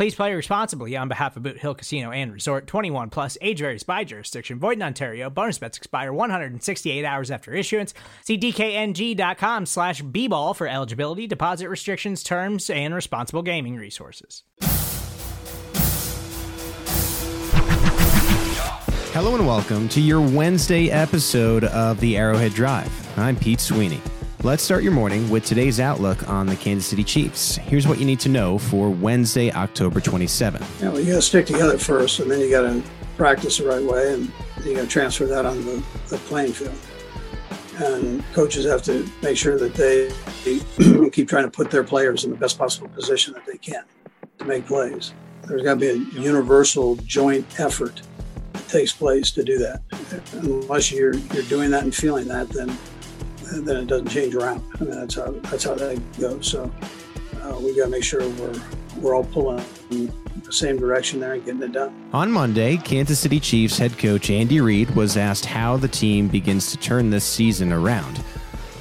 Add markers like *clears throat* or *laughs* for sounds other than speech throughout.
Please play responsibly on behalf of Boot Hill Casino and Resort 21 plus age varies by jurisdiction. Void in Ontario. Bonus bets expire 168 hours after issuance. See DKNG.com slash B ball for eligibility, deposit restrictions, terms, and responsible gaming resources. Hello and welcome to your Wednesday episode of the Arrowhead Drive. I'm Pete Sweeney. Let's start your morning with today's outlook on the Kansas City Chiefs. Here's what you need to know for Wednesday, October 27th. Yeah, well, you got to stick together first, and then you got to practice the right way, and you got to transfer that on the, the playing field. And coaches have to make sure that they *clears throat* keep trying to put their players in the best possible position that they can to make plays. There's got to be a universal joint effort that takes place to do that. Unless you're you're doing that and feeling that, then then it doesn't change around. I mean, that's how that's how that goes. So uh, we got to make sure we're we're all pulling in the same direction there and getting it done. On Monday, Kansas City Chiefs head coach Andy Reid was asked how the team begins to turn this season around.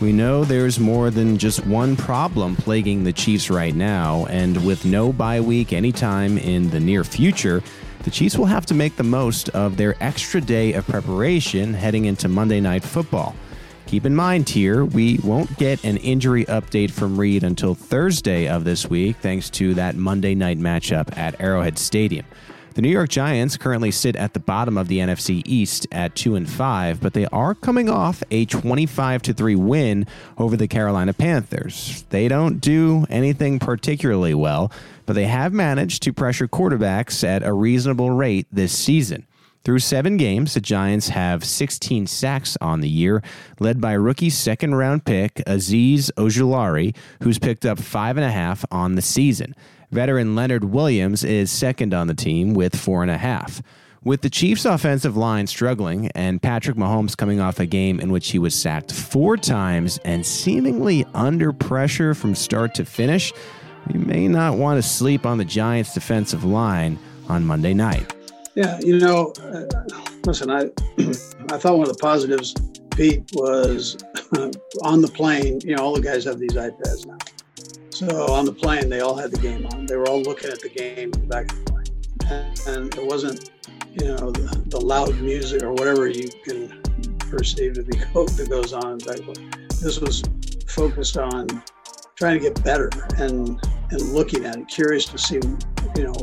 We know there's more than just one problem plaguing the Chiefs right now, and with no bye week anytime in the near future, the Chiefs will have to make the most of their extra day of preparation heading into Monday Night Football. Keep in mind here, we won't get an injury update from Reid until Thursday of this week, thanks to that Monday night matchup at Arrowhead Stadium. The New York Giants currently sit at the bottom of the NFC East at 2 and 5, but they are coming off a 25 to 3 win over the Carolina Panthers. They don't do anything particularly well, but they have managed to pressure quarterbacks at a reasonable rate this season. Through seven games, the Giants have 16 sacks on the year, led by rookie second round pick Azeez Ojulari, who's picked up five and a half on the season. Veteran Leonard Williams is second on the team with four and a half. With the Chiefs' offensive line struggling and Patrick Mahomes coming off a game in which he was sacked four times and seemingly under pressure from start to finish, you may not want to sleep on the Giants' defensive line on Monday night. Yeah, you know, uh, listen, I *clears throat* I thought one of the positives, Pete, was on the plane. You know, all the guys have these iPads now. So on the plane, they all had the game on. They were all looking at the game back of the plane, and, and it wasn't, you know, the, the, loud music or whatever you can perceive to be *laughs* that goes on. This was focused on trying to get better and and looking at it, curious to see, you know,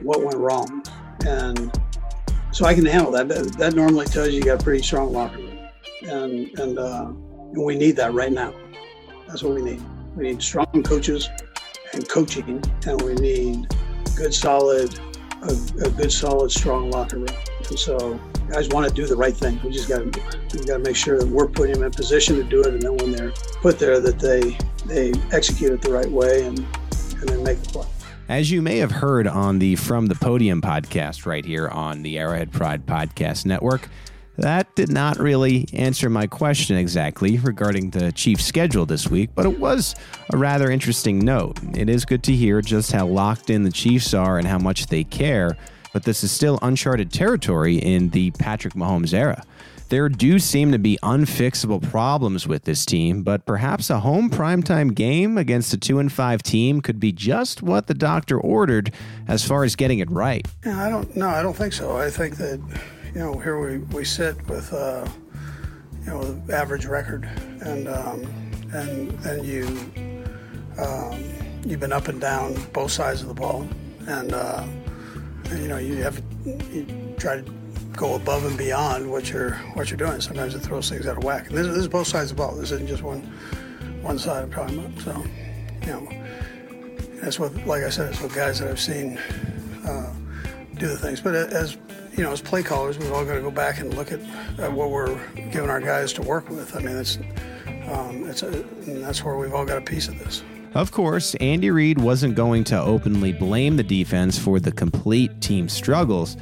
what went wrong and so I can handle that. That, that normally tells you you got a pretty strong locker room, and and, uh, we need that right now. That's what we need. We need strong coaches and coaching, and we need good, solid, a, a good, solid, strong locker room. And so guys want to do the right thing. We just got to we got to make sure that we're putting them in position to do it, and then when they're put there, that they they execute it the right way and and then make the play. As you may have heard on the From the Podium podcast right here on the Arrowhead Pride Podcast Network, that did not really answer my question exactly regarding the Chiefs' schedule this week, but it was a rather interesting note. It is good to hear just how locked in the Chiefs are and how much they care, but this is still uncharted territory in the Patrick Mahomes era. There do seem to be unfixable problems with this team, but perhaps a home primetime game against a 2 and 5 team could be just what the doctor ordered as far as getting it right. Yeah, I don't no, I don't think so. I think that you know, here we, we sit with uh, you know, average record and um, and and you um, you've been up and down both sides of the ball and uh, you know, you have you try to go above and beyond what you're what you're doing. Sometimes it throws things out of whack. And this, this is both sides of the ball. This isn't just one one side I'm talking about. So, you know, that's what, like I said, it's what guys that I've seen uh, do the things. But as you know, as play callers, we've all got to go back and look at, at what we're giving our guys to work with. I mean, it's um, it's a, that's where we've all got a piece of this. Of course, Andy Reid wasn't going to openly blame the defense for the complete team struggles,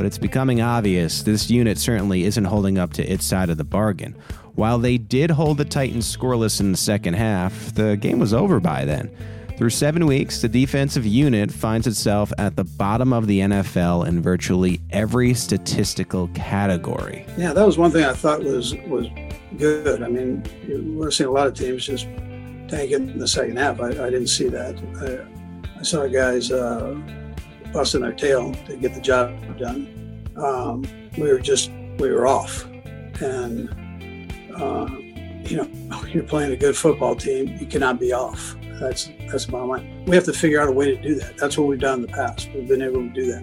but it's becoming obvious this unit certainly isn't holding up to its side of the bargain. While they did hold the Titans scoreless in the second half, the game was over by then. Through seven weeks, the defensive unit finds itself at the bottom of the NFL in virtually every statistical category. Yeah, that was one thing I thought was was good. I mean, we're seeing a lot of teams just tank it in the second half. I, I didn't see that. I, I saw guys uh, busting our tail to get the job done. Um, we were just we were off, and uh, you know, *laughs* you're playing a good football team. You cannot be off. That's that's the bottom line. We have to figure out a way to do that. That's what we've done in the past. We've been able to do that,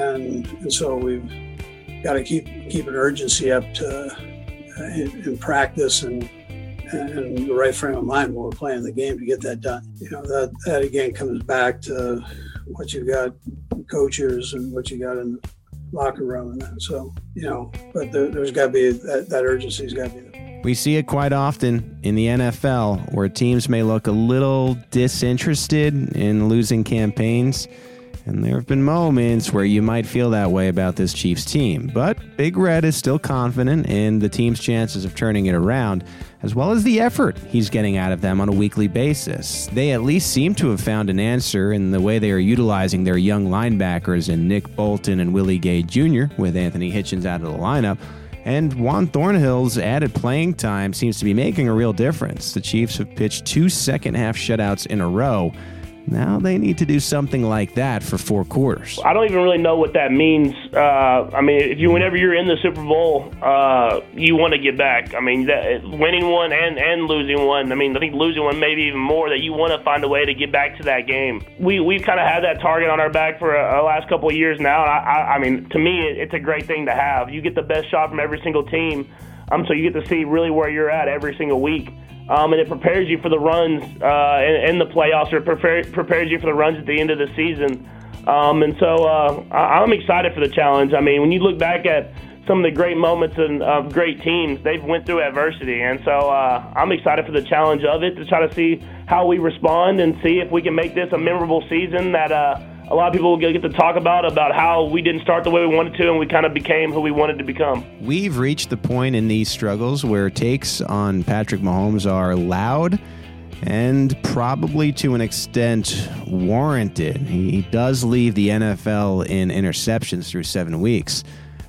and and so we've got to keep keep an urgency up to uh, in, in practice and and the right frame of mind when we're playing the game to get that done. You know that that again comes back to what you got coaches and what you got in the locker room and that. So you know, but there, has got to be that, that urgency's got to be there. We see it quite often in the NFL where teams may look a little disinterested in losing campaigns. And there have been moments where you might feel that way about this Chiefs team. But Big Red is still confident in the team's chances of turning it around, as well as the effort he's getting out of them on a weekly basis. They at least seem to have found an answer in the way they are utilizing their young linebackers in Nick Bolton and Willie Gay Jr., with Anthony Hitchens out of the lineup. And Juan Thornhill's added playing time seems to be making a real difference. The Chiefs have pitched two second half shutouts in a row. Now they need to do something like that for four quarters. I don't even really know what that means. Uh, I mean, if you, whenever you're in the Super Bowl, uh, you want to get back. I mean, that, winning one and and losing one. I mean, I think losing one maybe even more. That you want to find a way to get back to that game. We we've kind of had that target on our back for a, last couple of years now. I, I, I mean, to me, it, it's a great thing to have. You get the best shot from every single team. Um, so you get to see really where you're at every single week um, and it prepares you for the runs uh, in, in, the playoffs, or prepare, prepares you for the runs at the end of the season. Um, and so uh, I, I'm excited for the challenge. I mean, when you look back at some of the great moments of uh, great teams, they've went through adversity, and so uh, I'm excited for the challenge of it to try to see how we respond and see if we can make this a memorable season that. A lot of people will get to talk about about how we didn't start the way we wanted to and we kind of became who we wanted to become. We've reached the point in these struggles where takes on Patrick Mahomes are loud and probably to an extent warranted. He does leave the NFL in interceptions through 7 weeks.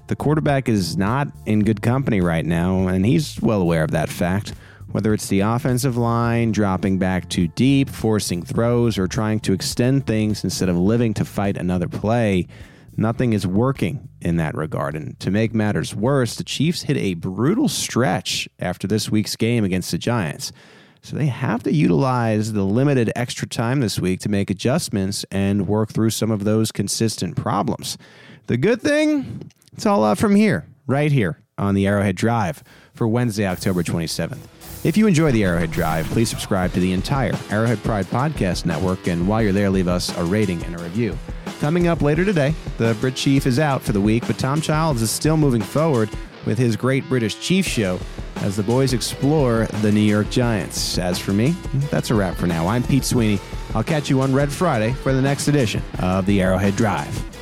The quarterback is not in good company right now and he's well aware of that fact. Whether it's the offensive line dropping back too deep, forcing throws, or trying to extend things instead of living to fight another play, nothing is working in that regard. And to make matters worse, the Chiefs hit a brutal stretch after this week's game against the Giants. So they have to utilize the limited extra time this week to make adjustments and work through some of those consistent problems. The good thing, it's all up from here, right here on the Arrowhead Drive for Wednesday, October 27th. If you enjoy the Arrowhead Drive, please subscribe to the entire Arrowhead Pride Podcast Network, and while you're there, leave us a rating and a review. Coming up later today, the Brit Chief is out for the week, but Tom Childs is still moving forward with his Great British Chief Show as the boys explore the New York Giants. As for me, that's a wrap for now. I'm Pete Sweeney. I'll catch you on Red Friday for the next edition of the Arrowhead Drive.